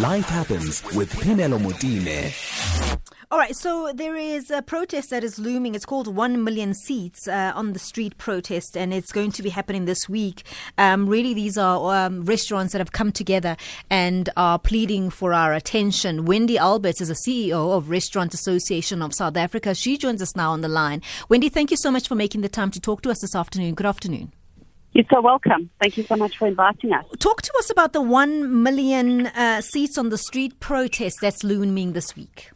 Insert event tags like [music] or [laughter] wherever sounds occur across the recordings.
Life happens with Phemelo Motene. All right, so there is a protest that is looming. It's called One Million Seats uh, on the Street protest, and it's going to be happening this week. Um, really, these are um, restaurants that have come together and are pleading for our attention. Wendy Alberts is a CEO of Restaurant Association of South Africa. She joins us now on the line. Wendy, thank you so much for making the time to talk to us this afternoon. Good afternoon. You're so welcome. Thank you so much for inviting us. Talk to us about the one million uh, seats on the street protest that's looming this week.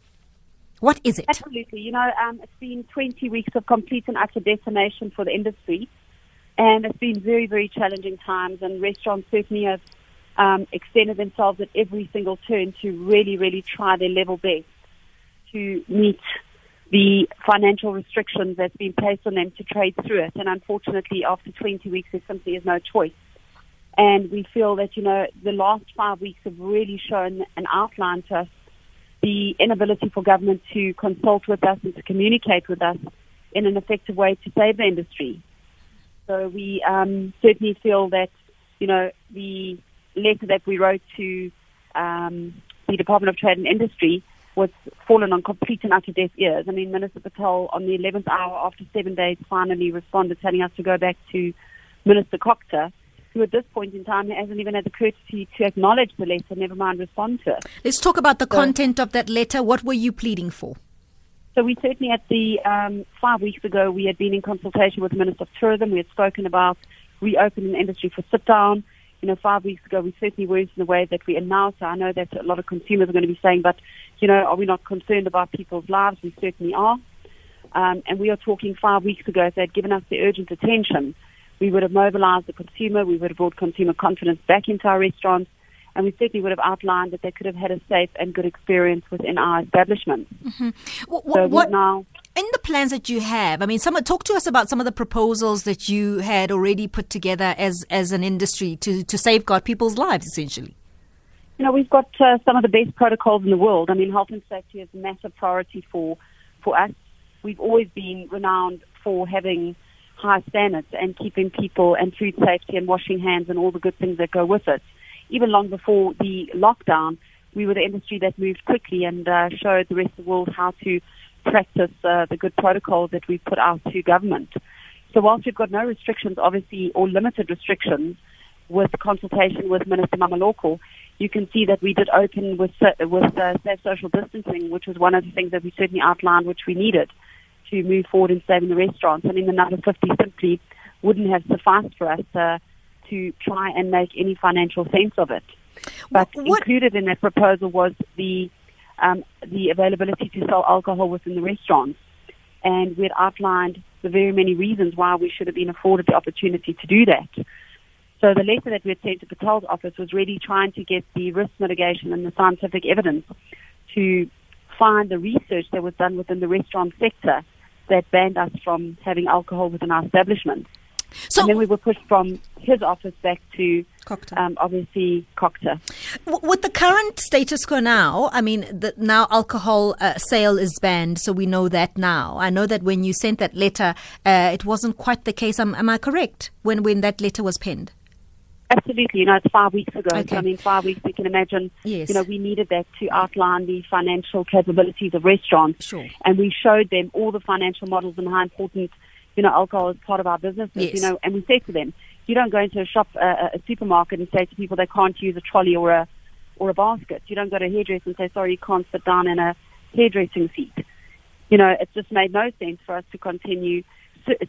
What is it? Absolutely. You know, um, it's been 20 weeks of complete and utter decimation for the industry, and it's been very, very challenging times. And restaurants certainly have um, extended themselves at every single turn to really, really try their level best to meet the financial restrictions that's been placed on them to trade through it. And unfortunately, after 20 weeks, there simply is no choice. And we feel that, you know, the last five weeks have really shown an outline to us the inability for government to consult with us and to communicate with us in an effective way to save the industry. So we um, certainly feel that, you know, the letter that we wrote to um, the Department of Trade and Industry was fallen on complete and utter deaf ears. I mean, Minister Patel, on the 11th hour after seven days, finally responded, telling us to go back to Minister COGTA who at this point in time hasn't even had the courtesy to acknowledge the letter, never mind respond to it. Let's talk about the so, content of that letter. What were you pleading for? So we certainly at the um, five weeks ago we had been in consultation with the Minister of Tourism. We had spoken about reopening the industry for sit down. You know, five weeks ago we certainly weren't in the way that we are now. So I know that a lot of consumers are going to be saying, but you know, are we not concerned about people's lives? We certainly are. Um, and we are talking five weeks ago. If they had given us the urgent attention, we would have mobilized the consumer, we would have brought consumer confidence back into our restaurants, and we certainly would have outlined that they could have had a safe and good experience within our establishment. Mm-hmm. What, so what now? In the plans that you have, I mean, some, talk to us about some of the proposals that you had already put together as, as an industry to, to safeguard people's lives, essentially. You know, we've got uh, some of the best protocols in the world. I mean, health and safety is a massive priority for, for us. We've always been renowned for having high standards and keeping people and food safety and washing hands and all the good things that go with it. Even long before the lockdown, we were the industry that moved quickly and uh, showed the rest of the world how to practice uh, the good protocols that we put out to government. So whilst we've got no restrictions, obviously, or limited restrictions, with consultation with Minister Mmamoloko, you can see that we did open with with uh, safe social distancing, which was one of the things that we certainly outlined, which we needed to move forward in saving the restaurants. I mean, the number 50 simply wouldn't have sufficed for us uh, to try and make any financial sense of it. But what? included in that proposal was the um, the availability to sell alcohol within the restaurants, and we had outlined the very many reasons why we should have been afforded the opportunity to do that. So the letter that we had sent to Patel's office was really trying to get the risk mitigation and the scientific evidence to find the research that was done within the restaurant sector that banned us from having alcohol within our establishment. So, and then we were pushed from his office back to um, obviously COGTA. With the current status quo now, I mean, the, now alcohol uh, sale is banned, so we know that now. I know that when you sent that letter, uh, it wasn't quite the case. Am, am I correct when when that letter was penned? Absolutely. You know, it's five weeks ago. Okay. So, I mean, five weeks, you can imagine, yes. you know, we needed that to outline the financial capabilities of restaurants. Sure. And we showed them all the financial models and how important, you know, alcohol is part of our business. Yes. You know, and we said to them, you don't go into a shop, uh, a supermarket and say to people they can't use a trolley or a, or a basket. You don't go to a hairdresser and say, sorry, you can't sit down in a hairdressing seat. You know, it just made no sense for us to continue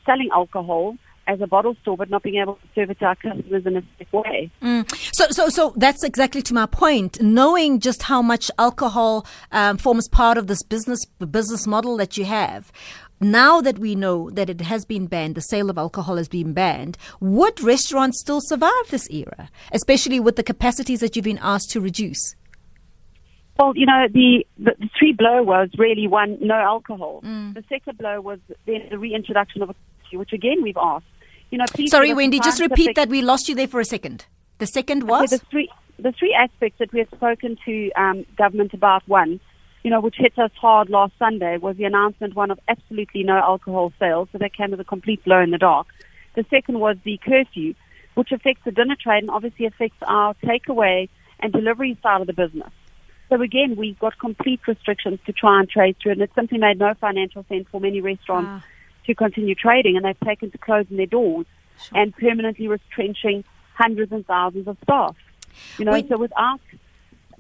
selling alcohol as a bottle store, but not being able to serve it to our customers in a safe way. Mm. So, so, so that's exactly to my point. Knowing just how much alcohol um, forms part of this business business model that you have. Now that we know that it has been banned, the sale of alcohol has been banned, would restaurants still survive this era, especially with the capacities that you've been asked to reduce? Well, you know, the, the, the three blow was really one, no alcohol. Mm. The second blow was then the reintroduction of a which again we've asked you know, Sorry, Wendy, just repeat that. We lost you there for a second. The second was? Okay, the, three, the three aspects that we have spoken to um, government about, one, you know, which hit us hard last Sunday, was the announcement, one, of absolutely no alcohol sales. So that came as a complete blow in the dark. The second was the curfew, which affects the dinner trade and obviously affects our takeaway and delivery side of the business. So again, we've got complete restrictions to try and trade through, and it simply made no financial sense for many restaurants Ah. To continue trading, and they've taken to closing their doors Sure. and permanently retrenching hundreds and thousands of staff. You know, When- so without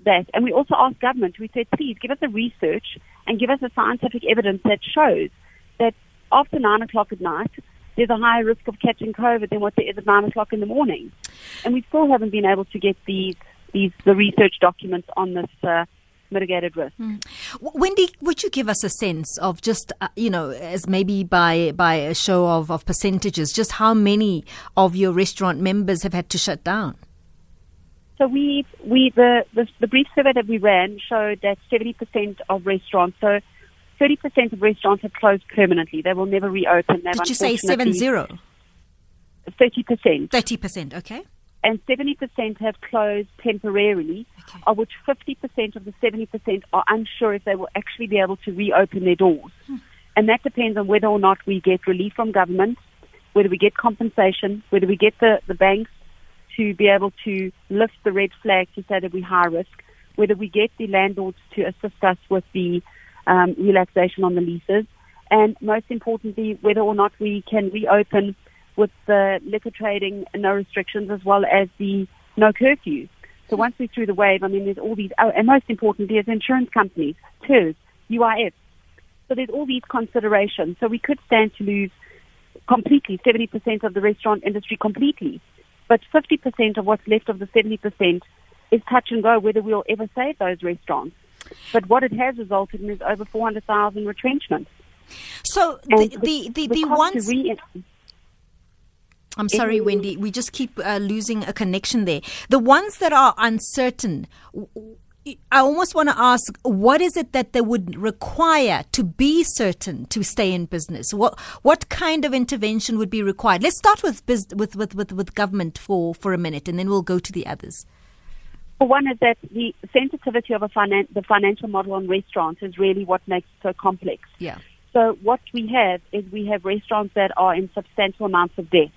that, and we also asked government, we said, please give us the research and give us the scientific evidence that shows that after nine o'clock at night, there's a higher risk of catching COVID than what there is at nine o'clock in the morning. And we still haven't been able to get these, these the research documents on this uh, mitigated risk. W- Wendy, would you give us a sense of just, uh, you know, as maybe by by a show of, of percentages, just how many of your restaurant members have had to shut down? So we we the, the the brief survey that we ran showed that 70% of restaurants, so 30% of restaurants have closed permanently. They will never reopen. They've Did you say 7-0? 30%. 30%, okay? And 70% have closed temporarily, Okay. of which 50% of the 70% are unsure if they will actually be able to reopen their doors. And that depends on whether or not we get relief from government, whether we get compensation, whether we get the, the banks to be able to lift the red flag to say that we're high risk, whether we get the landlords to assist us with the um, relaxation on the leases, and most importantly, whether or not we can reopen with the liquor trading and no restrictions as well as the no curfew. So once we're through the wave, I mean, there's all these, oh, and most importantly, there's insurance companies, TERS, UIF. So there's all these considerations. So we could stand to lose completely 70% of the restaurant industry completely. But 50% of what's left of the 70% is touch and go whether we'll ever save those restaurants. But what it has resulted in is over 400,000 retrenchments. So And the, the, the, the the ones. re- I'm sorry, It- Wendy. We just keep uh, losing a connection there. The ones that are uncertain, I almost want to ask, what is it that they would require to be certain to stay in business? What what kind of intervention would be required? Let's start with bus- with, with, with, with government for, for a minute, and then we'll go to the others. Well, one is that the sensitivity of a finan- the financial model on restaurants is really what makes it so complex. Yeah. So what we have is we have restaurants that are in substantial amounts of debt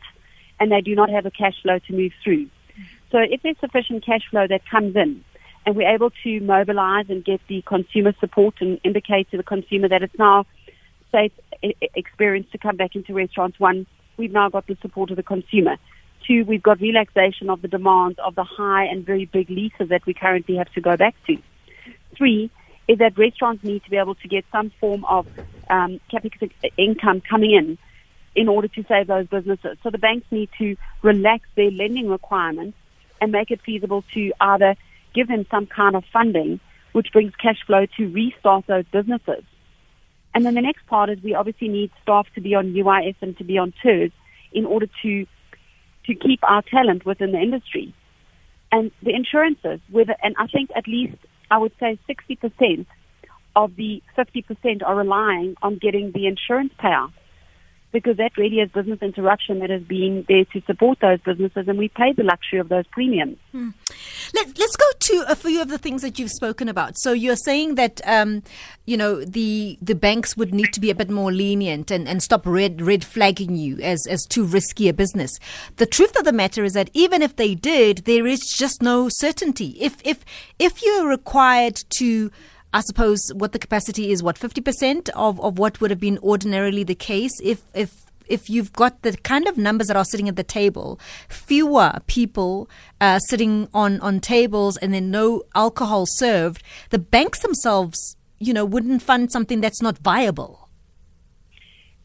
and they do not have a cash flow to move through. So if there's sufficient cash flow that comes in and we're able to mobilize and get the consumer support and indicate to the consumer that it's now safe experience to come back into restaurants, one, we've now got the support of the consumer. Two, we've got relaxation of the demands of the high and very big leases that we currently have to go back to. Three is that restaurants need to be able to get some form of um, capital income coming in in order to save those businesses. So the banks need to relax their lending requirements and make it feasible to either give them some kind of funding which brings cash flow to restart those businesses. And then the next part is we obviously need staff to be on UIF and to be on TERS in order to to keep our talent within the industry. And the insurances, whether and I think at least I would say sixty percent of the fifty percent are relying on getting the insurance payout. Because that really is business interruption that has been there to support those businesses and we pay the luxury of those premiums. Let, let's go to a few of the things that you've spoken about. So you're saying that um, you know the the banks would need to be a bit more lenient and, and stop red red flagging you as as too risky a business. The truth of the matter is that even if they did, there is just no certainty. If if if you're required to I suppose what the capacity is, what fifty percent of, of what would have been ordinarily the case. If if if you've got the kind of numbers that are sitting at the table, fewer people uh, sitting on on tables, and then no alcohol served, the banks themselves, you know, wouldn't fund something that's not viable.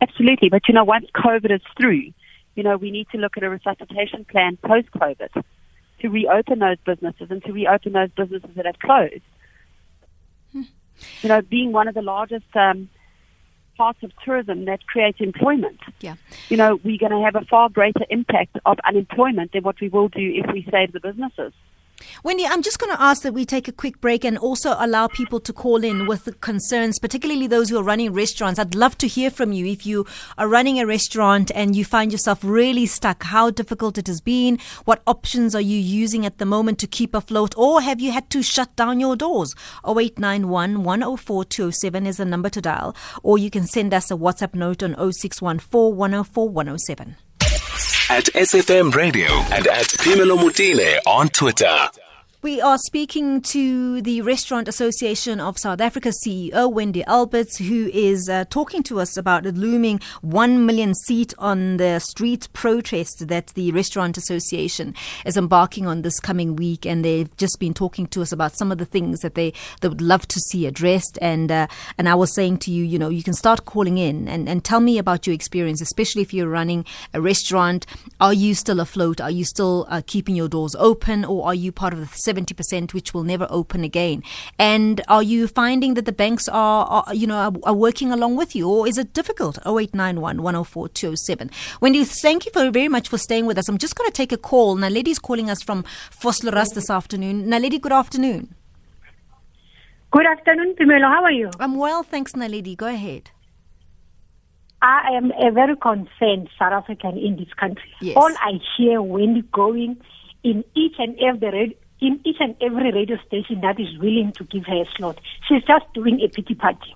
Absolutely, but you know, once COVID is through, you know, we need to look at a resuscitation plan post COVID to reopen those businesses and to reopen those businesses that have closed. You know, being one of the largest um, parts of tourism that creates employment, Yeah. you know, we're going to have a far greater impact of unemployment than what we will do if we save the businesses. Wendy, I'm just going to ask that we take a quick break and also allow people to call in with concerns, particularly those who are running restaurants. I'd love to hear from you. If you are running a restaurant and you find yourself really stuck, how difficult it has been, what options are you using at the moment to keep afloat, or have you had to shut down your doors? 0891 104 207 is the number to dial, or you can send us a WhatsApp note on 0614 104 107. At SAFM Radio and at Phemelo Motene on Twitter. We are speaking to the Restaurant Association of South Africa CEO Wendy Alberts, who is uh, talking to us about the looming 1 million seat on the street protest that the Restaurant Association is embarking on this coming week. And they've just been talking to us about some of the things that they, they would love to see addressed. And, uh, and I was saying to you, you know, you can start calling in and, and tell me about your experience, especially if you're running a restaurant. Are you still afloat? Are you still uh, keeping your doors open or are you part of the 70% which will never open again? And are you finding that the banks are, are you know, are, are, working along with you or is it difficult? 0891 104 207. Wendy, thank you for very much for staying with us. I'm just going to take a call. Naledi's calling us from Vosloorus this afternoon. Naledi, good afternoon. Good afternoon, Phemelo. How are you? I'm well, thanks, Naledi. Go ahead. I am a very concerned South African in this country. Yes. All I hear when going in each and every in each and every radio station that is willing to give her a slot. She's just doing a pity party.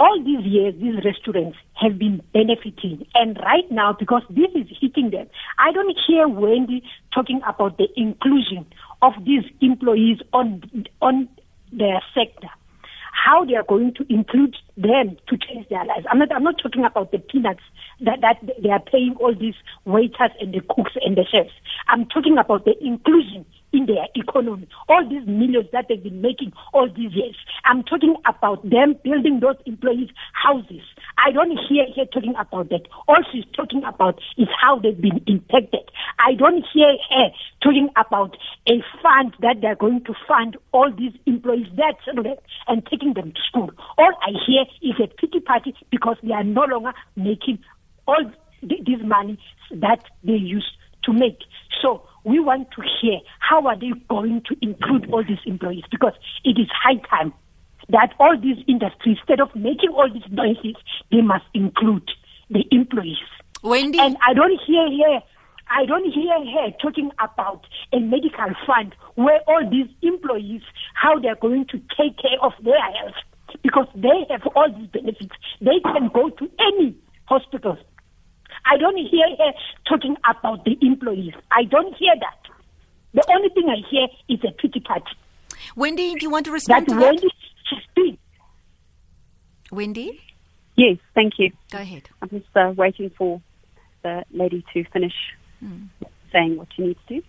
All these years, these restaurants have been benefiting. And right now, because this is hitting them, I don't hear Wendy talking about the inclusion of these employees on, on their sector how they are going to include them to change their lives. I'm not, I'm not talking about the peanuts that, that they are paying all these waiters and the cooks and the chefs. I'm talking about the inclusion in their economy. All these millions that they've been making all these years. I'm talking about them building those employees' houses. I don't hear her talking about that. All she's talking about is how they've been impacted. I don't hear her talking about a fund that they're going to fund all these employees, children, and taking them to school. All I hear is a pity party because they are no longer making all this money that they used to make. So we want to hear how are they going to include all these employees because it is high time that all these industries, instead of making all these noises, they must include the employees. Wendy, and I don't hear here. I don't hear her talking about a medical fund where all these employees, how they're going to take care of their health because they have all these benefits. They can go to any hospital I don't hear her talking about the employees. I don't hear that. The only thing I hear is a pity party. Wendy, do you want to respond that to Wendy that? Wendy Wendy? Yes, thank you. Go ahead. I'm just uh, waiting for the lady to finish mm. saying what she needs to.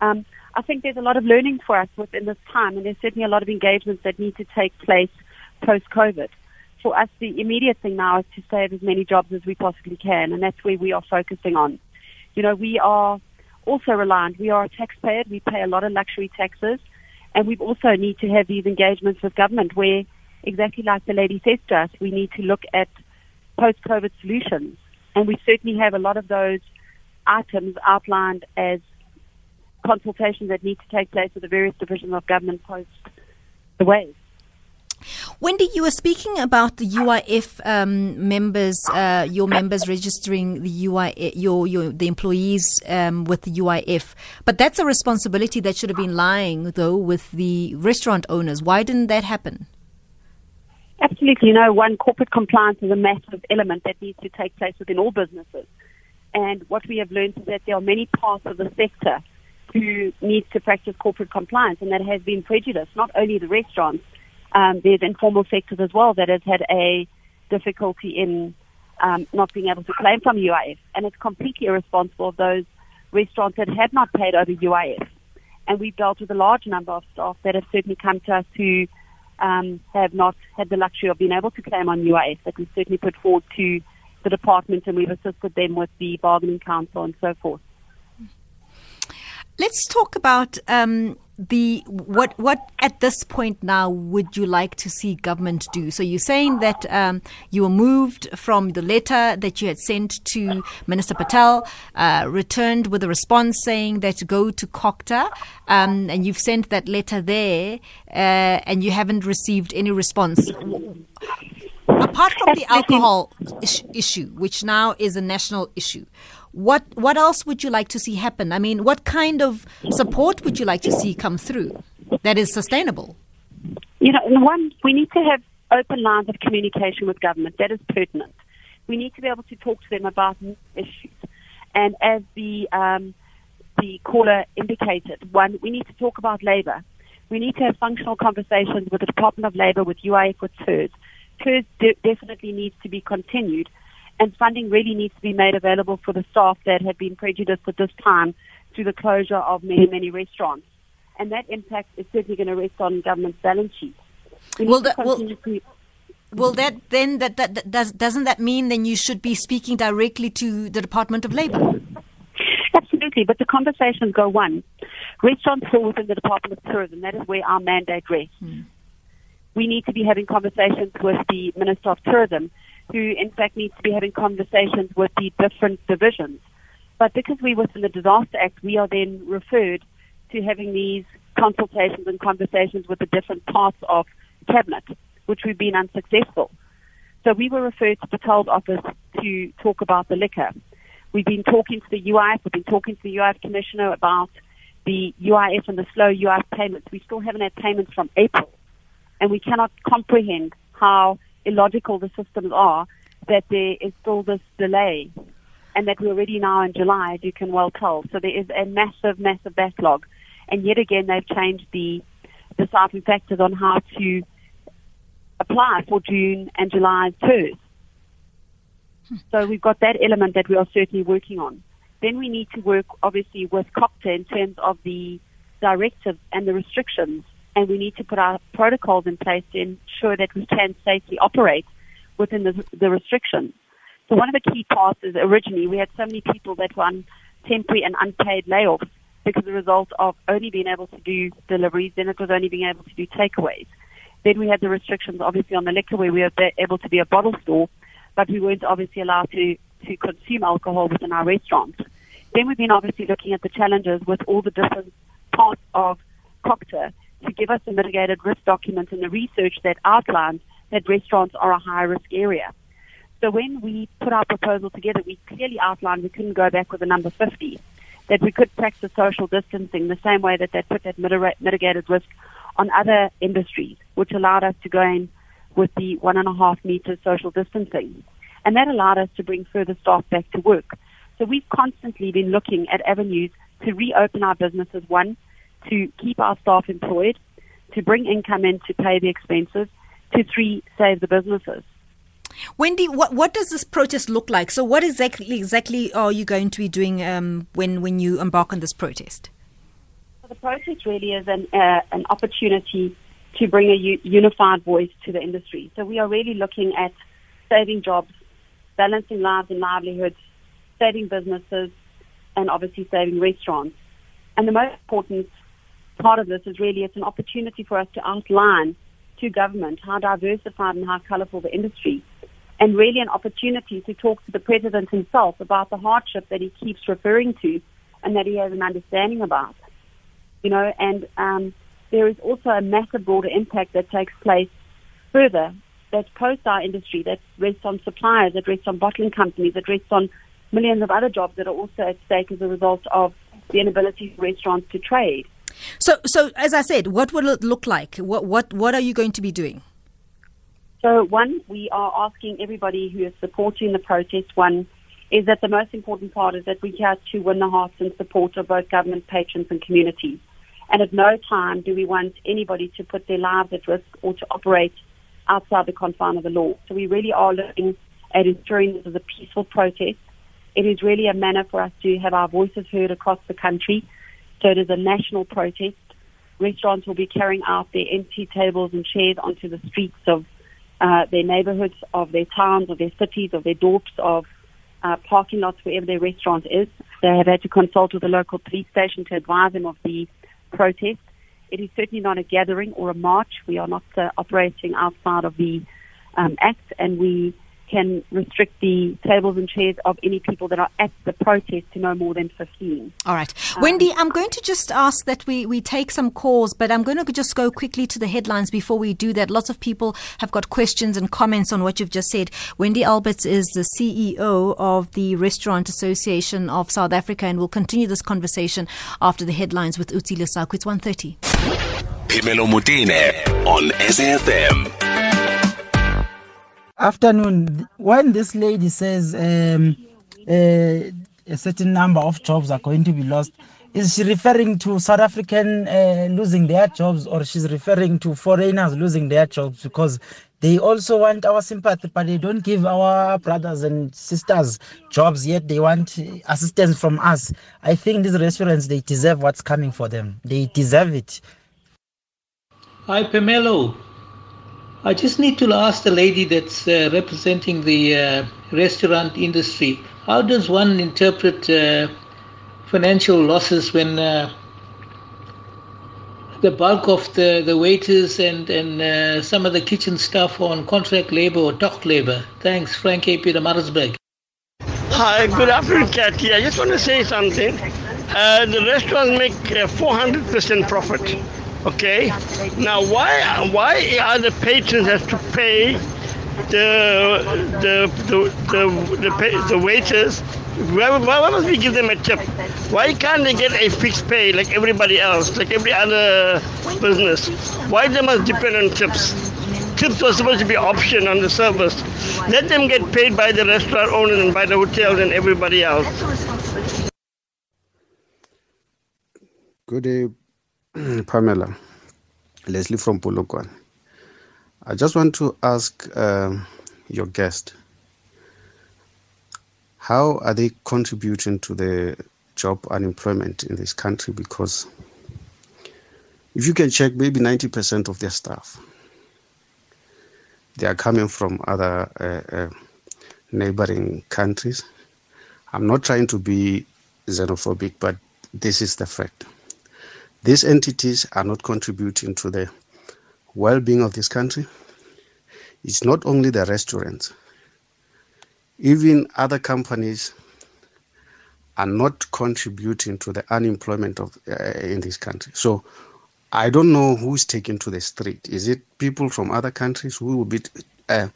Um, I think there's a lot of learning for us within this time, and there's certainly a lot of engagements that need to take place post COVID for us, the immediate thing now is to save as many jobs as we possibly can, and that's where we are focusing on. You know, we are also reliant. We are a taxpayer. We pay a lot of luxury taxes, and we also need to have these engagements with government where, exactly like the lady says to us, we need to look at post-COVID solutions, and we certainly have a lot of those items outlined as consultations that need to take place with the various divisions of government post the wave. Wendy, you were speaking about the UIF um, members, uh, your members registering the UIF, your, your the employees um, with the UIF, but that's a responsibility that should have been lying though with the restaurant owners. Why didn't that happen? Absolutely, you know, one corporate compliance is a massive element that needs to take place within all businesses, and what we have learned is that there are many parts of the sector who needs to practice corporate compliance, and that has been prejudiced. Not only the restaurants um, there's informal sectors as well that has had a difficulty in um, not being able to claim from UIF, and it's completely irresponsible of those restaurants that have not paid over UIF. And we've dealt with a large number of staff that have certainly come to us who um, have not had the luxury of being able to claim on UIF that we've certainly put forward to the department and we've assisted them with the bargaining council and so forth. Let's talk about um, the what what at this point now would you like to see government do? So you're saying that um, you were moved from the letter that you had sent to Minister Patel, uh, returned with a response saying that go to COGTA, um, and you've sent that letter there, uh, and you haven't received any response. Apart from the alcohol issue, which now is a national issue, what what else would you like to see happen? I mean, what kind of support would you like to see come through that is sustainable? You know, one, we need to have open lines of communication with government. That is pertinent. We need to be able to talk to them about issues. And as the um, the caller indicated, one, we need to talk about labor. We need to have functional conversations with the Department of Labor, with UIF, with TERS. TERS de- definitely needs to be continued, and funding really needs to be made available for the staff that have been prejudiced at this time through the closure of many, many restaurants. And that impact is certainly going to rest on government's balance sheet. We Well, that- well- to- Well, that then that, that, that does doesn't that mean then you should be speaking directly to the Department of Labor? Absolutely, but the conversations go one. Restaurants fall within the Department of Tourism. That is where our mandate rests. Hmm. We need to be having conversations with the Minister of Tourism, who in fact needs to be having conversations with the different divisions. But because we're within the Disaster Act, we are then referred to having these consultations and conversations with the different parts of Cabinet, which we've been unsuccessful. So we were referred to the Patel's office to talk about the liquor. We've been talking to the UIF, we've been talking to the UIF commissioner about the UIF and the slow UIF payments. We still haven't had payments from April. And we cannot comprehend how illogical the systems are that there is still this delay and that we're already now in July, as you can well tell. So there is a massive, massive backlog. And yet again, they've changed the the deciding factors on how to apply for June and July TERS. So we've got that element that we are certainly working on. Then we need to work, obviously, with COGTA in terms of the directives and the restrictions, and we need to put our protocols in place to ensure that we can safely operate within the, the restrictions. So one of the key parts is originally we had so many people that were on temporary and unpaid layoffs because the result of only being able to do deliveries, then it was only being able to do takeaways. Then we had the restrictions, obviously, on the liquor where we were able to be a bottle store, but we weren't obviously allowed to, to consume alcohol within our restaurants. Then we've been obviously looking at the challenges with all the different parts of COGTA to give us a mitigated risk document and the research that outlines that restaurants are a high risk area. So when we put our proposal together, we clearly outlined we couldn't go back with a number 50, that we could practice social distancing the same way that they put that mitigated risk on other industries, which allowed us to go in with the one and a half meter social distancing. And that allowed us to bring further staff back to work. So we've constantly been looking at avenues to reopen our businesses, one, to keep our staff employed, to bring income in to pay the expenses, to three, save the businesses. Wendy, what what does this protest look like? So, what exactly exactly are you going to be doing um, when when you embark on this protest? So the protest really is an, uh, an opportunity to bring a u- unified voice to the industry. So we are really looking at saving jobs, balancing lives and livelihoods, saving businesses, and obviously saving restaurants. And the most important part of this is really it's an opportunity for us to outline to government how diversified and how colourful the industry and really an opportunity to talk to the president himself about the hardship that he keeps referring to and that he has an understanding about. You know, and um, there is also a massive broader impact that takes place further that post our industry, that rests on suppliers, that rests on bottling companies, that rests on millions of other jobs that are also at stake as a result of the inability for restaurants to trade. So, so as I said, what will it look like? What what what are you going to be doing? So, one, we are asking everybody who is supporting the protest, one, is that the most important part is that we have to win the hearts and support of both government, patrons, and communities. And at no time do we want anybody to put their lives at risk or to operate outside the confines of the law. So we really are looking at ensuring this is a peaceful protest. It is really a manner for us to have our voices heard across the country. So it is a national protest. Restaurants will be carrying out their empty tables and chairs onto the streets of uh, their neighborhoods, of their towns, of their cities, of their dorps, of uh, parking lots, wherever their restaurant is. They have had to consult with the local police station to advise them of the protest. It is certainly not a gathering or a march. We are not uh, operating outside of the um, act, and we can restrict the tables and chairs of any people that are at the protest to no more than 15. All right. Wendy, um, I'm going to just ask that we, we take some calls, but I'm going to just go quickly to the headlines before we do that. Lots of people have got questions and comments on what you've just said. Wendy Alberts is the CEO of the Restaurant Association of South Africa, and we'll continue this conversation after the headlines with Uti Lesaku. It's 1.30. Phemelo Motene on SAFM. Afternoon when this lady says um, uh, a certain number of jobs are going to be lost is she referring to South African uh, losing their jobs or she's referring to foreigners losing their jobs? Because they also want our sympathy but they don't give our brothers and sisters jobs yet. They want assistance from us. I think these restaurants they deserve what's coming for them. They deserve it. Hi pamelo i just need to ask the lady that's uh, representing the uh, restaurant industry how does one interpret uh, financial losses when uh, the bulk of the, the waiters and, and uh, some of the kitchen staff are on contract labor or dock labor. Thanks, Frank A. Pietermaritzburg. Hi, good afternoon, Kathy. I just want to say something. Uh, the restaurants make uh, 400% profit. Okay. Now, why why are the patrons have to pay the the the the, the, pay, the waiters why, why must we give them a tip? Why can't they get a fixed pay like everybody else, like every other business? Why they must depend on tips? Tips are supposed to be option on the service. Let them get paid by the restaurant owners and by the hotels and everybody else. Good day, [clears throat] Pamela. Leslie from Polokwane. I just want to ask um, your guest how are they contributing to the job unemployment in this country? Because if you can check, maybe 90% of their staff they are coming from other uh, uh, neighboring countries. I'm not trying to be xenophobic, but this is the fact. These entities are not contributing to the well being of this country. It's not only the restaurants, even other companies are not contributing to the unemployment of uh, in this country. So I don't know who's taken to the street. Is it people from other countries who will be uh,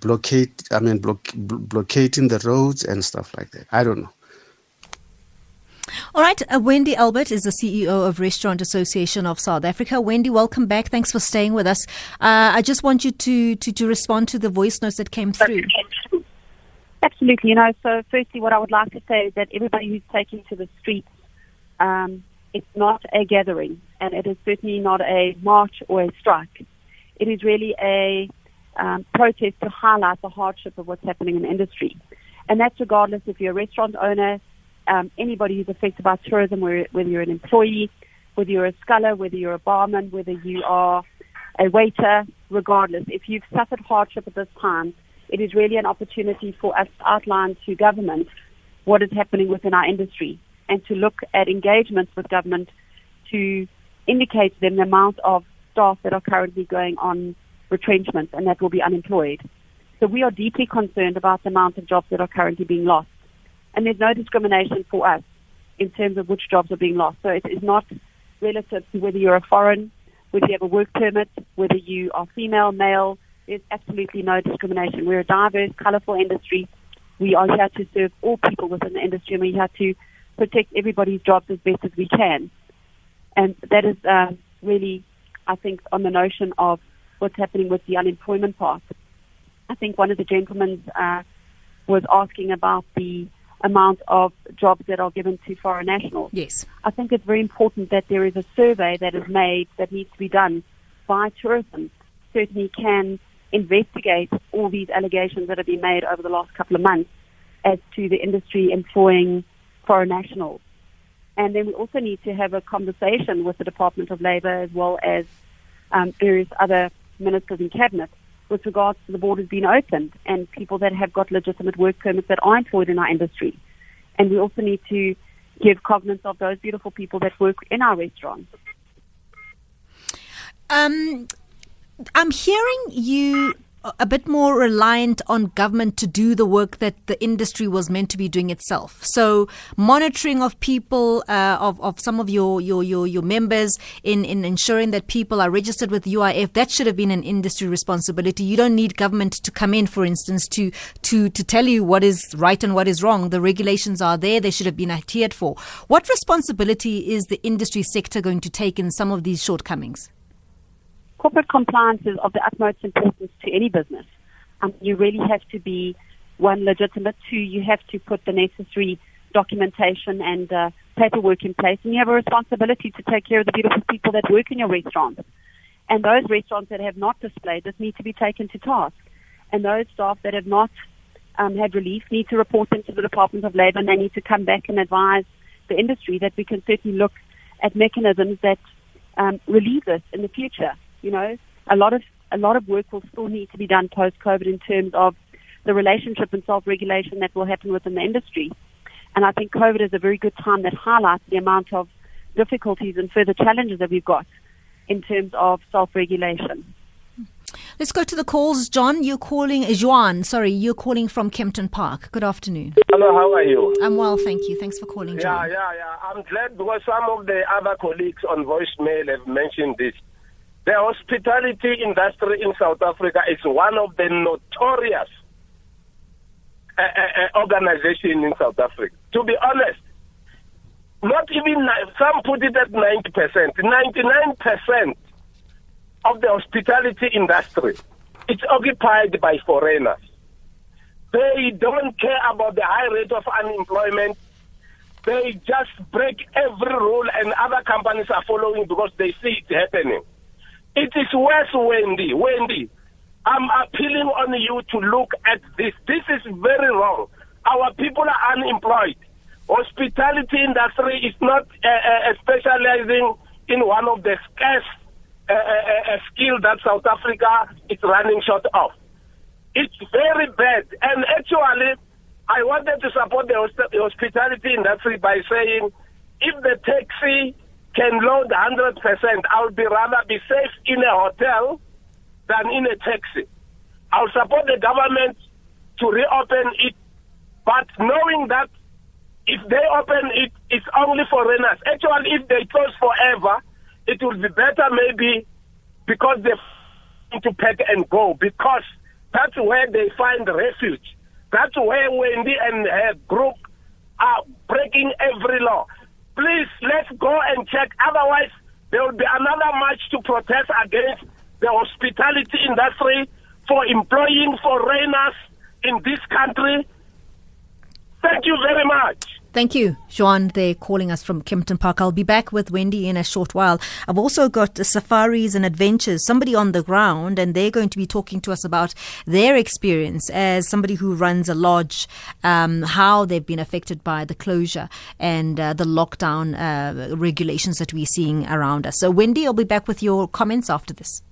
blockade? I mean, block, blockading the roads and stuff like that. I don't know. All right, uh, Wendy Albert is the CEO of Restaurant Association of South Africa. Wendy, welcome back. Thanks for staying with us. Uh, I just want you to, to, to respond to the voice notes that came through. Absolutely. You know, so firstly, what I would like to say is that everybody who's taking to the streets, um, it's not a gathering, and it is certainly not a march or a strike. It is really a um, protest to highlight the hardship of what's happening in the industry. And that's regardless if you're a restaurant owner, um, anybody who's affected by tourism, whether you're an employee, whether you're a scholar, whether you're a barman, whether you are a waiter, regardless. If you've suffered hardship at this time, it is really an opportunity for us to outline to government what is happening within our industry and to look at engagements with government to indicate to them the amount of staff that are currently going on retrenchment and that will be unemployed. So we are deeply concerned about the amount of jobs that are currently being lost. And there's no discrimination for us in terms of which jobs are being lost. So it is not relative to whether you're a foreign, whether you have a work permit, whether you are female, male, there's absolutely no discrimination. We're a diverse, colourful industry. We are here to serve all people within the industry, and we're here to protect everybody's jobs as best as we can. And that is uh, really, I think, on the notion of what's happening with the unemployment part. I think one of the gentlemen uh, was asking about the amount of jobs that are given to foreign nationals. Yes. I think it's very important that there is a survey that is made that needs to be done by tourism. Certainly can investigate all these allegations that have been made over the last couple of months as to the industry employing foreign nationals. And then we also need to have a conversation with the Department of Labour as well as um, various other ministers in cabinet with regards to the borders being opened and people that have got legitimate work permits that are employed in our industry. And we also need to give cognizance of those beautiful people that work in our restaurants. Um, I'm hearing you a bit more reliant on government to do the work that the industry was meant to be doing itself. So monitoring of people, uh, of, of some of your, your, your, your members in, in ensuring that people are registered with UIF, that should have been an industry responsibility. You don't need government to come in, for instance, to, to, to tell you what is right and what is wrong. The regulations are there. They should have been adhered for. What responsibility is the industry sector going to take in some of these shortcomings? Corporate compliance is of the utmost importance to any business. Um, you really have to be one legitimate. Two, you have to put the necessary documentation and uh, paperwork in place, and you have a responsibility to take care of the beautiful people that work in your restaurants. And those restaurants that have not displayed this need to be taken to task. And those staff that have not um, had relief need to report them to the Department of Labour and they need to come back and advise the industry that we can certainly look at mechanisms that um, relieve this in the future. You know, a lot of a lot of work will still need to be done post COVID in terms of the relationship and self regulation that will happen within the industry. And I think COVID is a very good time that highlights the amount of difficulties and further challenges that we've got in terms of self regulation. Let's go to the calls. John, you're calling, uh, Juan, sorry, you're calling from Kempton Park. Good afternoon. Hello, how are you? I'm well, thank you. Thanks for calling, Yeah, John. yeah, yeah. I'm glad because some of the other colleagues on voicemail have mentioned this. The hospitality industry in South Africa is one of the notorious uh, uh, uh, organization in South Africa. To be honest, not even some put it at ninety percent, ninety-nine percent of the hospitality industry it's occupied by foreigners. They don't care about the high rate of unemployment. They just break every rule, and other companies are following because they see it happening. It is worse, Wendy. Wendy, I'm appealing on you to look at this. This is very wrong. Our people are unemployed. Hospitality industry is not uh, uh, specializing in one of the scarce uh, uh, uh, skill that South Africa is running short of. It's very bad. And actually, I wanted to support the hospitality industry by saying if the taxi can load 100%, I'll be rather be safe in a hotel than in a taxi. I'll support the government to reopen it, but knowing that if they open it, it's only foreigners. Actually, if they close forever, it will be better maybe because they to pack and go because that's where they find refuge. That's where Wendy and her group are breaking every law. Please, let's go and check. Otherwise, there will be another march to protest against the hospitality industry for employing foreigners in this country. Thank you very much. Thank you, Juan. They're calling us from Kempton Park. I'll be back with Wendy in a short while. I've also got safaris and adventures, somebody on the ground, and they're going to be talking to us about their experience as somebody who runs a lodge, um, how they've been affected by the closure and uh, the lockdown uh, regulations that we're seeing around us. So, Wendy, I'll be back with your comments after this.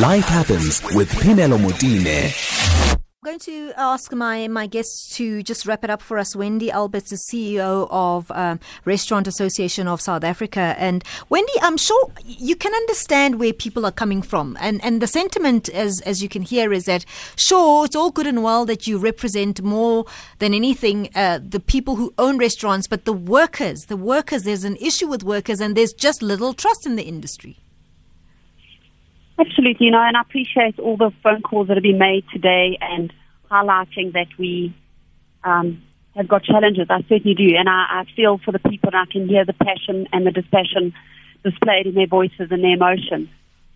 Life happens with Phemelo Motene. Going to ask my, my guests to just wrap it up for us. Wendy Alberts is CEO of um, Restaurant Association of South Africa. And Wendy, I'm sure you can understand where people are coming from. And, and the sentiment, as, as you can hear, is that sure, it's all good and well that you represent more than anything uh, the people who own restaurants, but the workers, the workers, there's an issue with workers and there's just little trust in the industry. Absolutely, you know, and I appreciate all the phone calls that have been made today and highlighting that we um, have got challenges. I certainly do, and I, I feel for the people, and I can hear the passion and the dispassion displayed in their voices and their emotions.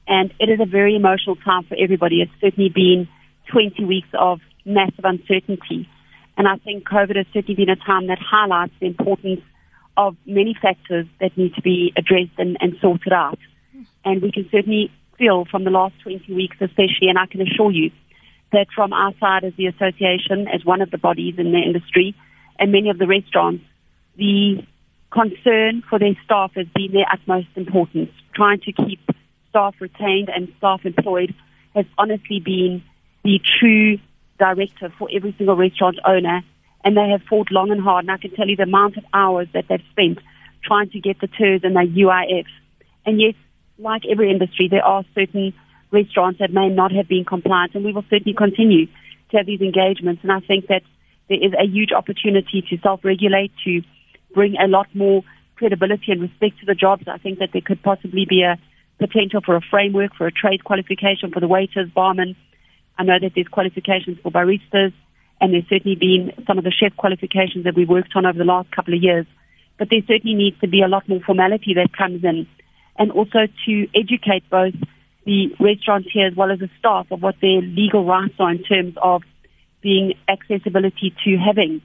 And it is a very emotional time for everybody. It's certainly been 20 weeks of massive uncertainty, and I think COVID has certainly been a time that highlights the importance of many factors that need to be addressed and, and sorted out. And we can certainly feel from the last 20 weeks, especially, and I can assure you that from our side as the association, as one of the bodies in the industry, and many of the restaurants, the concern for their staff has been their utmost importance. Trying to keep staff retained and staff employed has honestly been the true directive for every single restaurant owner, and they have fought long and hard. And I can tell you the amount of hours that they've spent trying to get the TERS and their UIF. And yes, like every industry, there are certain restaurants that may not have been compliant, and we will certainly continue to have these engagements. And I think that there is a huge opportunity to self-regulate, to bring a lot more credibility and respect to the jobs. I think that there could possibly be a potential for a framework, for a trade qualification for the waiters, barmen. I know that there's qualifications for baristas, and there's certainly been some of the chef qualifications that we worked on over the last couple of years. But there certainly needs to be a lot more formality that comes in, and also to educate both the restaurateur as well as the staff of what their legal rights are in terms of being accessibility to having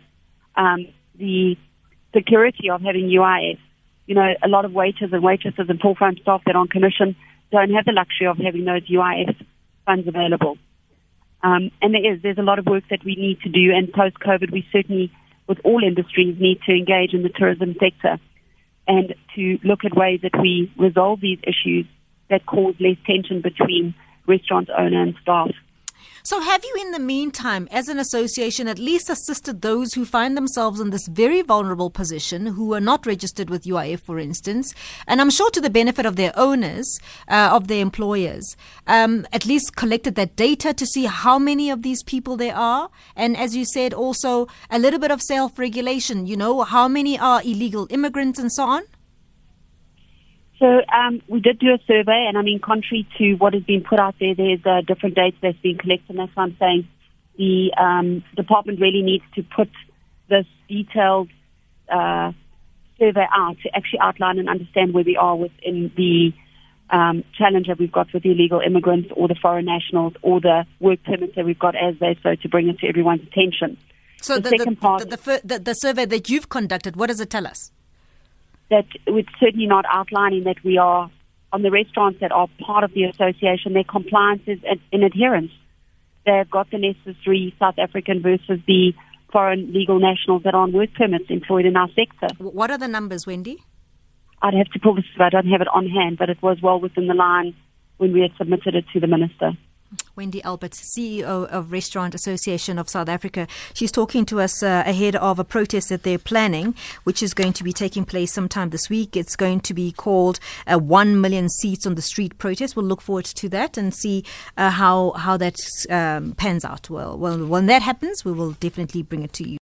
um, the security of having UIF. You know, a lot of waiters and waitresses and full-time staff that are on commission don't have the luxury of having those UIF funds available. Um, and there is, there's a lot of work that we need to do, and post-COVID, we certainly, with all industries, need to engage in the tourism sector and to look at ways that we resolve these issues that cause less tension between restaurant owner and staff. So, have you, in the meantime, as an association, at least assisted those who find themselves in this very vulnerable position, who are not registered with UIF, for instance, and I'm sure to the benefit of their owners, uh, of their employers, um, at least collected that data to see how many of these people there are, and as you said, also a little bit of self-regulation. You know, how many are illegal immigrants and so on. So um, we did do a survey, and I mean, contrary to what has been put out there, there's uh, different data that's been collected, and that's why I'm saying the um, department really needs to put this detailed uh, survey out to actually outline and understand where we are within the um, challenge that we've got with the illegal immigrants or the foreign nationals or the work permits that we've got as they so to bring it to everyone's attention. So the, the second the, part, the, the, the, the survey that you've conducted, what does it tell us? That it's certainly not outlining that we are on the restaurants that are part of the association, their compliance is in adherence. They've got the necessary South African versus the foreign legal nationals that are on work permits employed in our sector. What are the numbers, Wendy? I'd have to pull this, I don't have it on hand, but it was well within the line when we had submitted it to the minister. Wendy Alberts, CEO of Restaurant Association of South Africa. She's talking to us uh, ahead of a protest that they're planning, which is going to be taking place sometime this week. It's going to be called a 1 million seats on the street protest. We'll look forward to that and see uh, how how that um, pans out. Well, well, when that happens, we will definitely bring it to you.